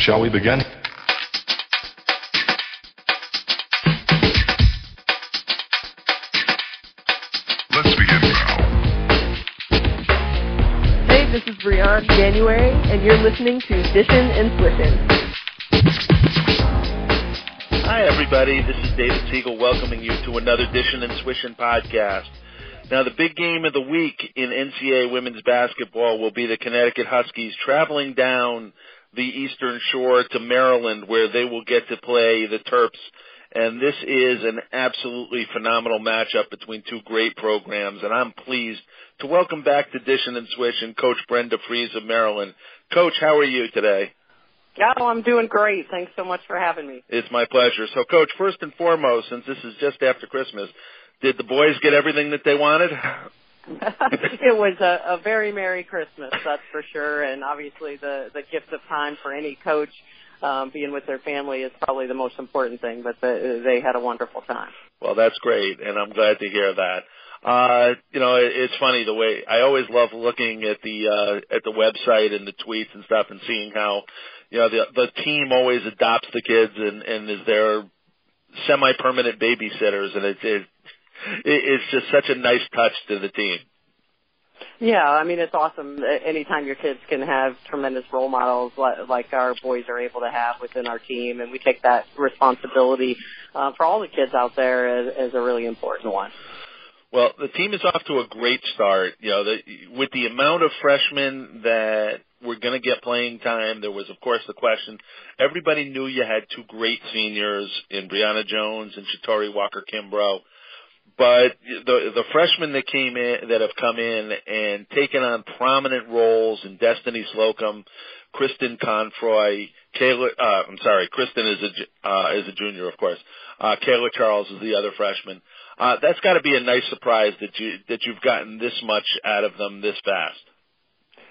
Shall we begin? Let's begin now. Hey, this is Brian January, and you're listening to Dishin' and Swishin'. Hi, everybody. This is David Siegel welcoming you to another Dishin' and Swishin' podcast. Now, the big game of the week in NCAA women's basketball will be the Connecticut Huskies traveling down the Eastern Shore to Maryland, where they will get to play the Terps. And this is an absolutely phenomenal matchup between two great programs, and I'm pleased to welcome back to Dishin' and Swishin' Coach Brenda Frese of Maryland. Coach, how are you today? Oh, I'm doing great. Thanks so much for having me. It's my pleasure. So, Coach, first and foremost, since this is just after Christmas, did the boys get everything that they wanted? it was a, a very merry Christmas, that's for sure. And obviously, the the gift of time for any coach um, being with their family is probably the most important thing. But the, they had a wonderful time. Well, that's great, and I'm glad to hear that. Uh, you know, it, it's funny the way I always love looking at the uh, at the website and the tweets and stuff, and seeing how you know the the team always adopts the kids and and is their semi-permanent babysitters, and it's it, it's just such a nice touch to the team. Yeah, I mean it's awesome. Anytime your kids can have tremendous role models like our boys are able to have within our team, and we take that responsibility uh, for all the kids out there as, as a really important one. Well, the team is off to a great start. You know, the, with the amount of freshmen that were going to get playing time, there was, of course, the question. Everybody knew you had two great seniors in Brionna Jones and Shatori Walker Kimbrough but the the freshmen that came in that have come in and taken on prominent roles in Destiny Slocum, Kristen Confroy, Kaila. Uh, I'm sorry, Kristen is a uh, is a junior, of course. Uh, Kaila Charles is the other freshman. Uh, that's got to be a nice surprise that you that you've gotten this much out of them this fast.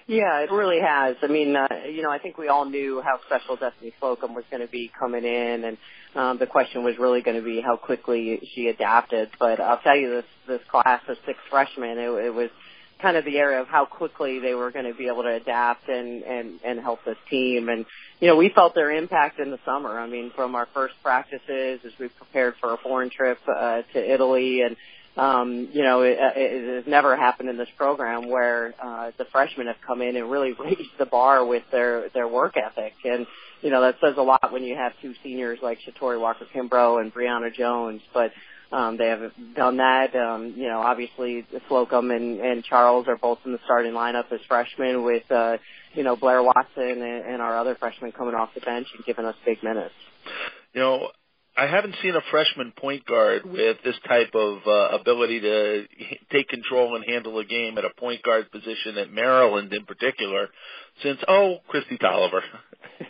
Yeah, it really has. I mean, uh, you know, I think we all knew how special Destiny Slocum was going to be coming in, and um, the question was really going to be how quickly she adapted. But I'll tell you, this this class of six freshmen, it, it was kind of the area of how quickly they were going to be able to adapt and and and help this team. And you know, we felt their impact in the summer. I mean, from our first practices as we prepared for a foreign trip uh, to Italy and um, you know, it, it has never happened in this program where uh, the freshmen have come in and really raised the bar with their their work ethic, and you know that says a lot when you have two seniors like Shatori Walker Kimbrough and Brionna Jones, but. Um, they have done that. Um, you know, obviously Slocum and, and Charles are both in the starting lineup as freshmen with, uh, you know, Blair Watson and, and our other freshmen coming off the bench and giving us big minutes. You know, I haven't seen a freshman point guard with this type of uh, ability to take control and handle a game at a point guard position at Maryland in particular since oh Kristi Toliver.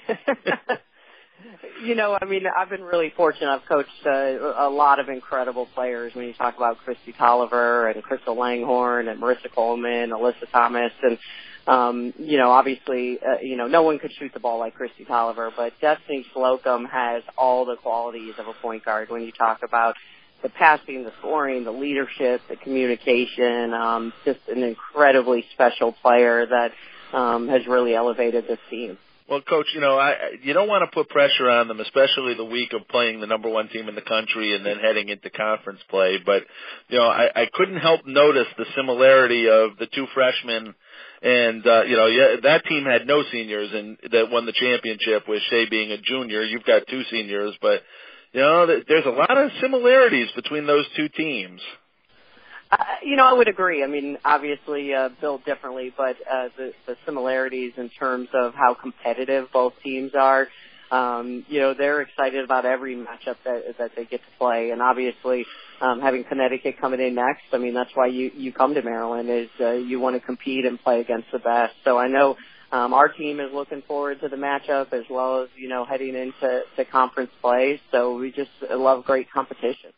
you know, I mean, I've been really fortunate. I've coached uh, a lot of incredible players. When you talk about Kristi Toliver and Crystal Langhorn and Marissa Coleman, Alyssa Thomas, and um, you know, obviously, uh, you know, no one could shoot the ball like Kristi Toliver, but Destiny Slocum has all the qualities of a point guard when you talk about the passing, the scoring, the leadership, the communication, um, just an incredibly special player that um, has really elevated this team. Well, coach, you know, I you don't want to put pressure on them, especially the week of playing the number one team in the country and then heading into conference play. But you know, I, I couldn't help notice the similarity of the two freshmen and uh, you know, yeah, that team had no seniors and that won the championship with Shay being a junior. You've got two seniors, but you know, there's a lot of similarities between those two teams. Uh, you know, I would agree. I mean, obviously uh, built differently, but uh, the, the similarities in terms of how competitive both teams are. Um, you know, they're excited about every matchup that that they get to play, and obviously, um, having Connecticut coming in next, I mean, that's why you you come to Maryland is uh, you want to compete and play against the best. So I know um, our team is looking forward to the matchup as well as you know heading into to conference play. So we just love great competition.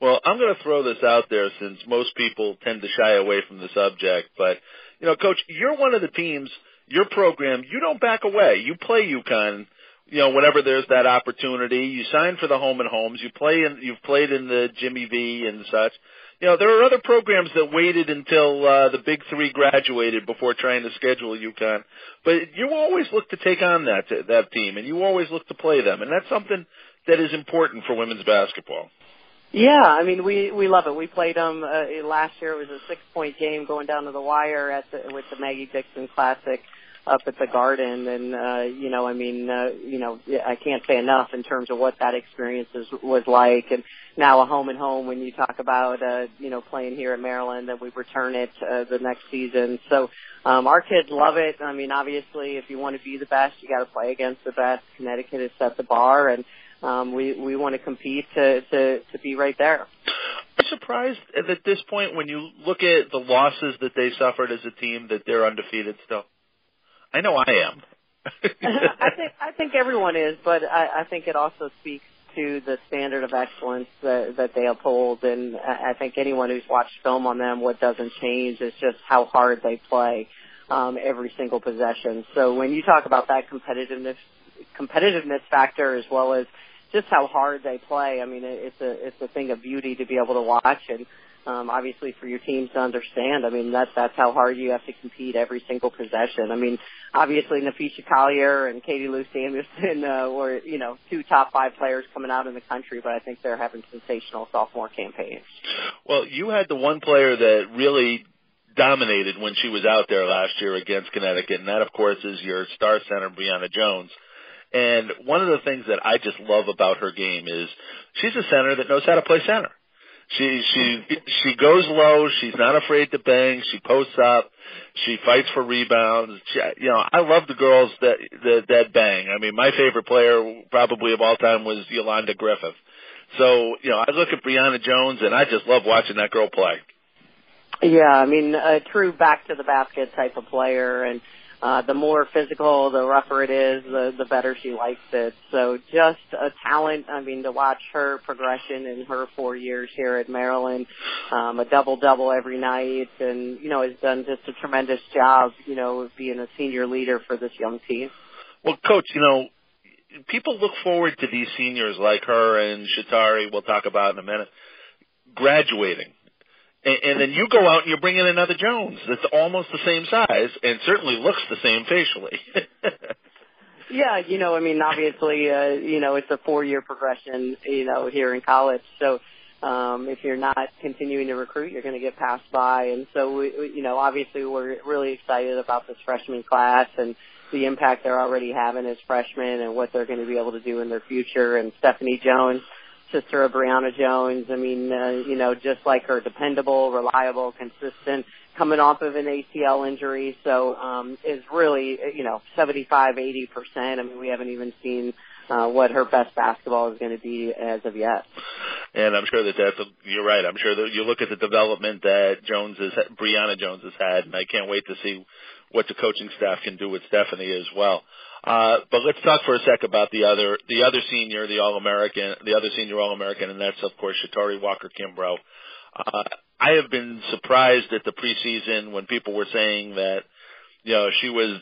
Well, I'm going to throw this out there since most people tend to shy away from the subject, but you know, coach, you're one of the teams. Your program, you don't back away. You play UConn you know, whenever there's that opportunity, you sign for the home and homes. You play in, you've played in the Jimmy V and such. you know, there are other programs that waited until uh, the big three graduated before trying to schedule UConn, but you always look to take on that that team, and you always look to play them, and that's something that is important for women's basketball. Yeah, I mean we we love it. We played them uh, last year. It was a six point game going down to the wire at the with the Maggie Dixon Classic up at the Garden, and uh, you know, I mean, uh, you know, I can't say enough in terms of what that experience is, was like, and now a home and home when you talk about uh, you know playing here in Maryland, and we return it uh, the next season. So um, our kids love it. I mean, obviously, if you want to be the best, you got to play against the best. Connecticut has set the bar, and um, we we want to compete to to to be right there. Surprised at this point when you look at the losses that they suffered as a team that they're undefeated still. I know I am. I think I think everyone is, but I, I think it also speaks to the standard of excellence that, that they uphold, and I think anyone who's watched film on them, what doesn't change is just how hard they play um, every single possession. So when you talk about that competitiveness competitiveness factor as well as just how hard they play. I mean, it's a it's a thing of beauty to be able to watch, and um, obviously for your teams to understand. I mean, that's that's how hard you have to compete every single possession. I mean, obviously Napheesa Collier and Katie Lou Samuelson uh, were you know two top five players coming out in the country, but I think they're having sensational sophomore campaigns. Well, you had the one player that really dominated when she was out there last year against Connecticut, and that of course is your star center Brionna Jones. And one of the things that I just love about her game is she's a center that knows how to play center. She she she goes low. She's not afraid to bang. She posts up. She fights for rebounds. She, you know, I love the girls that that that bang. I mean, my favorite player probably of all time was Yolanda Griffith. So you know, I look at Brionna Jones and I just love watching that girl play. Yeah, I mean, a true back to the basket type of player, and uh, the more physical, the rougher it is, the, the better she likes it. So just a talent. I mean, to watch her progression in her four years here at Maryland, um, a double double every night, and you know has done just a tremendous job. You know, of being a senior leader for this young team. Well, coach, you know, people look forward to these seniors like her and Shatori. We'll talk about in a minute graduating and, and then you go out and you bring in another Jones that's almost the same size and certainly looks the same facially. yeah, you know, I mean, obviously, uh, you know, it's a four-year progression, you know, here in college. So, um, if you're not continuing to recruit, you're going to get passed by. And so, we, we, you know, obviously, we're really excited about this freshman class and the impact they're already having as freshmen and what they're going to be able to do in their future. And Stephanie Jones sister of Brionna Jones. I mean, uh, you know, just like her, dependable, reliable, consistent, coming off of an ACL injury. So, um, is really, you know, 75, 80%. I mean, we haven't even seen, uh, what her best basketball is going to be as of yet. And I'm sure that that's, a, you're right. I'm sure that you look at the development that Jones has, Brionna Jones has had, and I can't wait to see what the coaching staff can do with Stephanie as well. Uh, but let's talk for a sec about the other, the other senior, the All-American, the other senior All-American, and that's of course Shatori Walker Kimbrough. Uh, I have been surprised at the preseason when people were saying that, you know, she was,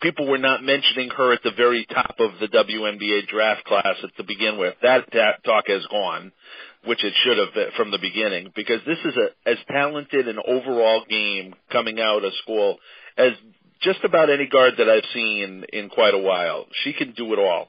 people were not mentioning her at the very top of the WNBA draft class to begin with. That, that talk has gone, which it should have been from the beginning, because this is a, as talented an overall game coming out of school as just about any guard that I've seen in quite a while. She can do it all.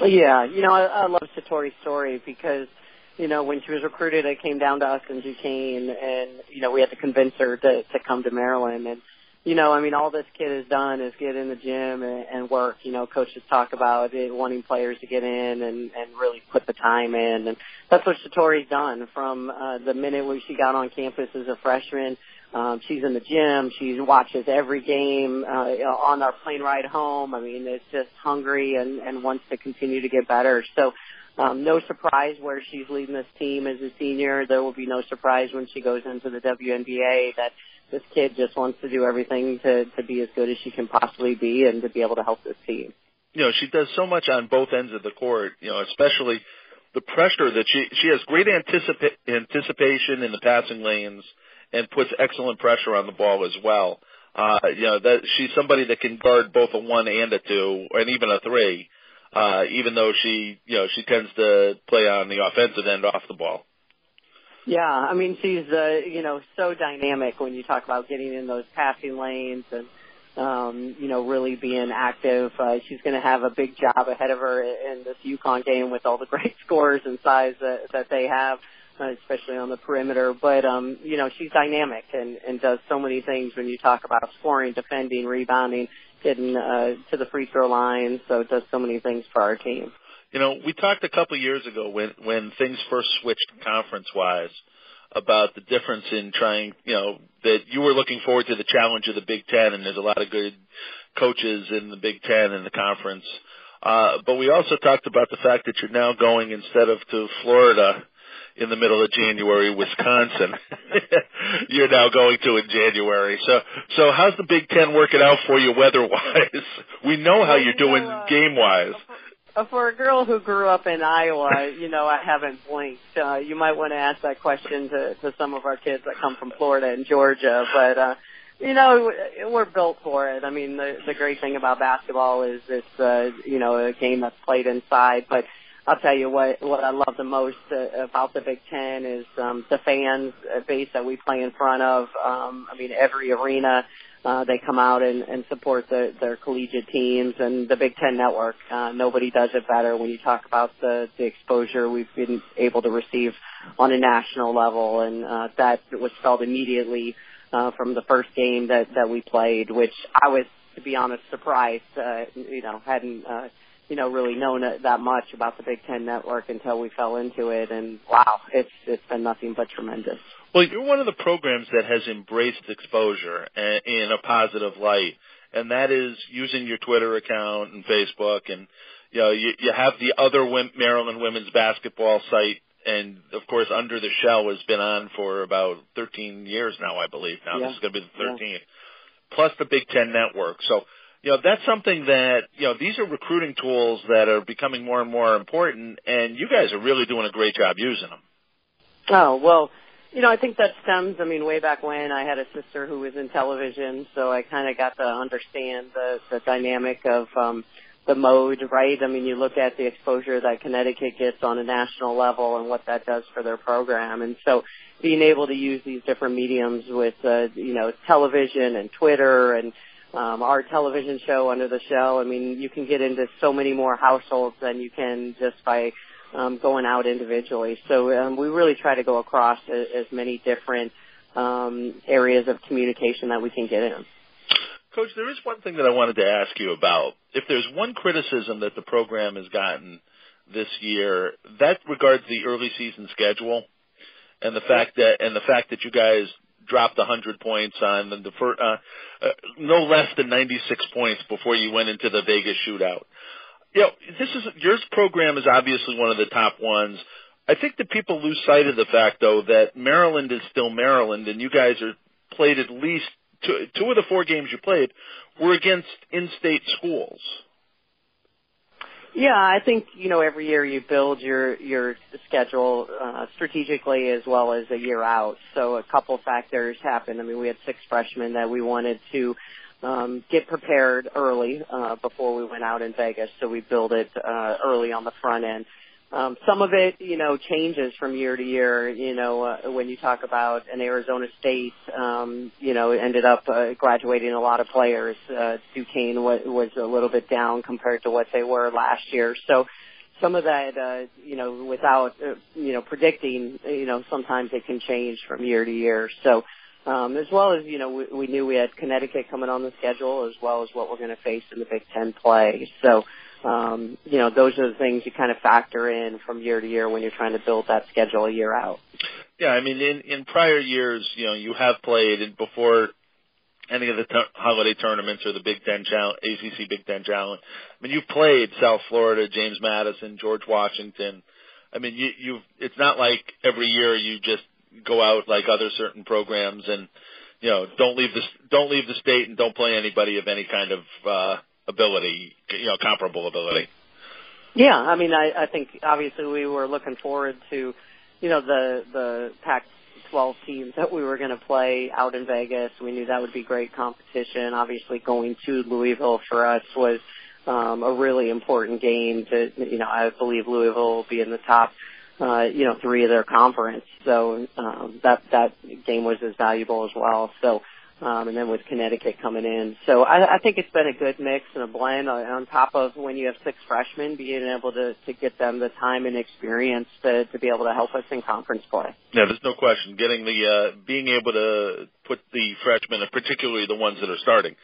Yeah, you know, I, I love Shatori's story because, you know, when she was recruited, it came down to us in Duquesne, and you know, we had to convince her to to come to Maryland. And you know, I mean, all this kid has done is get in the gym and, and work. You know, coaches talk about it, wanting players to get in and and really put the time in, and that's what Shatori's done from uh, the minute when she got on campus as a freshman um, she's in the gym. She watches every game uh, on our plane ride home. I mean, it's just hungry and, and wants to continue to get better. So, um, no surprise where she's leading this team as a senior. There will be no surprise when she goes into the WNBA that this kid just wants to do everything to, to be as good as she can possibly be and to be able to help this team. You know, she does so much on both ends of the court. You know, especially the pressure that she she has great anticipa- anticipation in the passing lanes and puts excellent pressure on the ball as well. Uh, you know, that she's somebody that can guard both a one and a two, and even a three. Uh, even though she, you know, she tends to play on the offensive end off the ball. Yeah, I mean she's uh, you know so dynamic when you talk about getting in those passing lanes and um, you know really being active. Uh, she's going to have a big job ahead of her in this UConn game with all the great scores and size that, that they have, especially on the perimeter. But um, you know she's dynamic and, and does so many things when you talk about scoring, defending, rebounding, getting uh, to the free throw line. So it does so many things for our team. You know, we talked a couple years ago when when things first switched conference wise about the difference in trying, you know, that you were looking forward to the challenge of the Big Ten, and there's a lot of good coaches in the Big Ten and the conference. Uh, but we also talked about the fact that you're now going instead of to Florida in the middle of January, Wisconsin. you're now going to in January. So, so how's the Big Ten working out for you weather-wise? We know how you're doing uh, game-wise. Uh, for a girl who grew up in Iowa, you know, I haven't blinked. Uh, you might want to ask that question to, to some of our kids that come from Florida and Georgia, but, uh, you know, we're built for it. I mean, the, the great thing about basketball is it's, uh, you know, a game that's played inside, but I'll tell you what, what I love the most uh, about the Big Ten is, um, the fans base that we play in front of. Um, I mean, every arena, uh, they come out and, and support the, their collegiate teams and the Big Ten Network. Uh, nobody does it better when you talk about the, the exposure we've been able to receive on a national level, and uh, that was felt immediately uh, from the first game that that we played, which I was, to be honest, surprised. Uh, you know, hadn't. Uh, you know, really known that much about the Big Ten Network until we fell into it, and wow, it's it's been nothing but tremendous. Well, you're one of the programs that has embraced exposure uh, in a positive light, and that is using your Twitter account and Facebook, and you know you, you have the other Maryland women's basketball site, and of course Under the Shell has been on for about 13 years now, I believe. Now yeah. this is going to be the 13th, yeah. plus the Big Ten Network. So you know that's something that you know these are recruiting tools that are becoming more and more important, and you guys are really doing a great job using them. Oh well you know, I think that stems, I mean, way back when I had a sister who was in television, so I kind of got to understand the, the dynamic of, um, the mode, right? I mean, you look at the exposure that Connecticut gets on a national level and what that does for their program. And so being able to use these different mediums with, uh, you know, television and Twitter and, um, our television show under the shell. I mean, you can get into so many more households than you can just by um, going out individually. So um, we really try to go across as, as many different um, areas of communication that we can get in. Coach, there is one thing that I wanted to ask you about. If there's one criticism that the program has gotten this year, that regards the early season schedule and the fact that and the fact that you guys dropped 100 points on the, the uh, uh, no less than 96 points before you went into the Vegas shootout you know, this is your program is obviously one of the top ones. I think that people lose sight of the fact, though, that Maryland is still Maryland, and you guys are played at least two, two of the four games you played were against in-state schools. Yeah, I think you know every year you build your your schedule uh, strategically as well as a year out. So a couple factors happened. I mean, we had six freshmen that we wanted to um, get prepared early uh, before we went out in Vegas. So we build it uh, early on the front end. Um, some of it, you know, changes from year to year. You know, uh, when you talk about an Arizona State, um, you know, ended up uh, graduating a lot of players. Uh, Duquesne was, was a little bit down compared to what they were last year. So some of that, uh, you know, without, uh, you know, predicting, you know, sometimes it can change from year to year. So um, as well as you know we, we knew we had Connecticut coming on the schedule, as well as what we're going to face in the Big Ten play. So um, you know those are the things you kind of factor in from year to year when you're trying to build that schedule a year out. Yeah, I mean in in prior years, you know, you have played before any of the t- holiday tournaments or the Big Ten Challenge, ACC Big Ten Challenge. I mean, you've played South Florida, James Madison, George Washington. I mean, you, you've. It's not like every year you just go out like other certain programs and you know don't leave the don't leave the state and don't play anybody of any kind of uh ability you know comparable ability yeah i mean i i think obviously we were looking forward to you know the the pac 12 teams that we were going to play out in Vegas. We knew that would be great competition. Obviously, going to Louisville for us was um, a really important game. To you know, I believe Louisville will be in the top uh, you know, three of their conference. So um, that that game was as valuable as well. So um, and then with Connecticut coming in. So I, I think it's been a good mix and a blend on, on top of when you have six freshmen, being able to, to get them the time and experience to, to be able to help us in conference play. Yeah, there's no question. Getting the uh, being able to put the freshmen, and particularly the ones that are starting,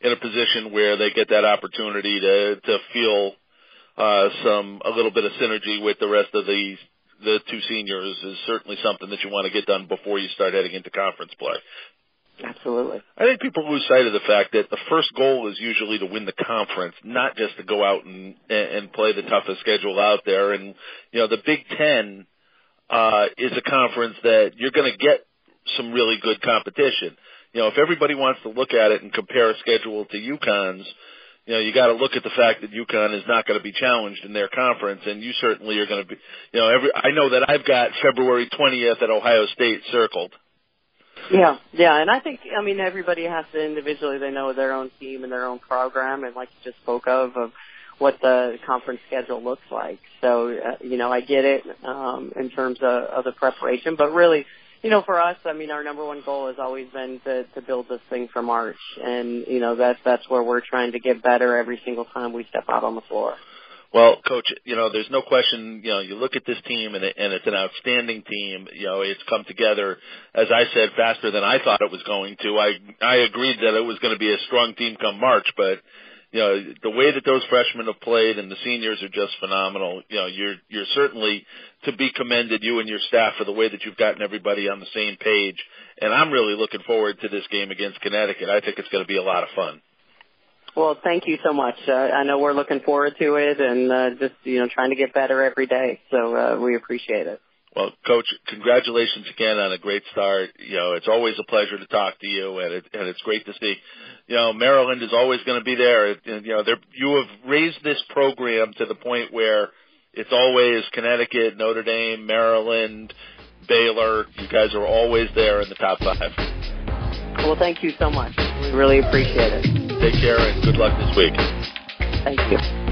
in a position where they get that opportunity to to feel uh, some a little bit of synergy with the rest of the the two seniors is certainly something that you want to get done before you start heading into conference play. Absolutely. I think people lose sight of the fact that the first goal is usually to win the conference, not just to go out and and play the toughest schedule out there. And you know, the Big Ten uh, is a conference that you're going to get some really good competition. You know, if everybody wants to look at it and compare a schedule to UConn's, you know, you got to look at the fact that UConn is not going to be challenged in their conference, and you certainly are going to be. You know, every I know that I've got February 20th at Ohio State circled. Yeah, yeah, and I think I mean everybody has to individually they know their own team and their own program, and like you just spoke of of what the conference schedule looks like. So uh, you know I get it um, in terms of, of the preparation, but really, you know, for us, I mean, our number one goal has always been to to build this thing for March, and you know that's that's where we're trying to get better every single time we step out on the floor. Well, coach, you know, there's no question, you know, you look at this team and, it, and it's an outstanding team. You know, it's come together, as I said, faster than I thought it was going to. I, I agreed that it was going to be a strong team come March, but, you know, the way that those freshmen have played and the seniors are just phenomenal. You know, you're, you're certainly to be commended, you and your staff, for the way that you've gotten everybody on the same page. And I'm really looking forward to this game against Connecticut. I think it's going to be a lot of fun. Well, thank you so much. Uh, I know we're looking forward to it and uh, just, you know, trying to get better every day. So uh, we appreciate it. Well, Coach, congratulations again on a great start. You know, it's always a pleasure to talk to you, and, it, and it's great to see. You know, Maryland is always going to be there. And, you know, you have raised this program to the point where it's always Connecticut, Notre Dame, Maryland, Baylor. You guys are always there in the top five. Well, thank you so much. We really appreciate it. Take care and good luck this week. Thank you.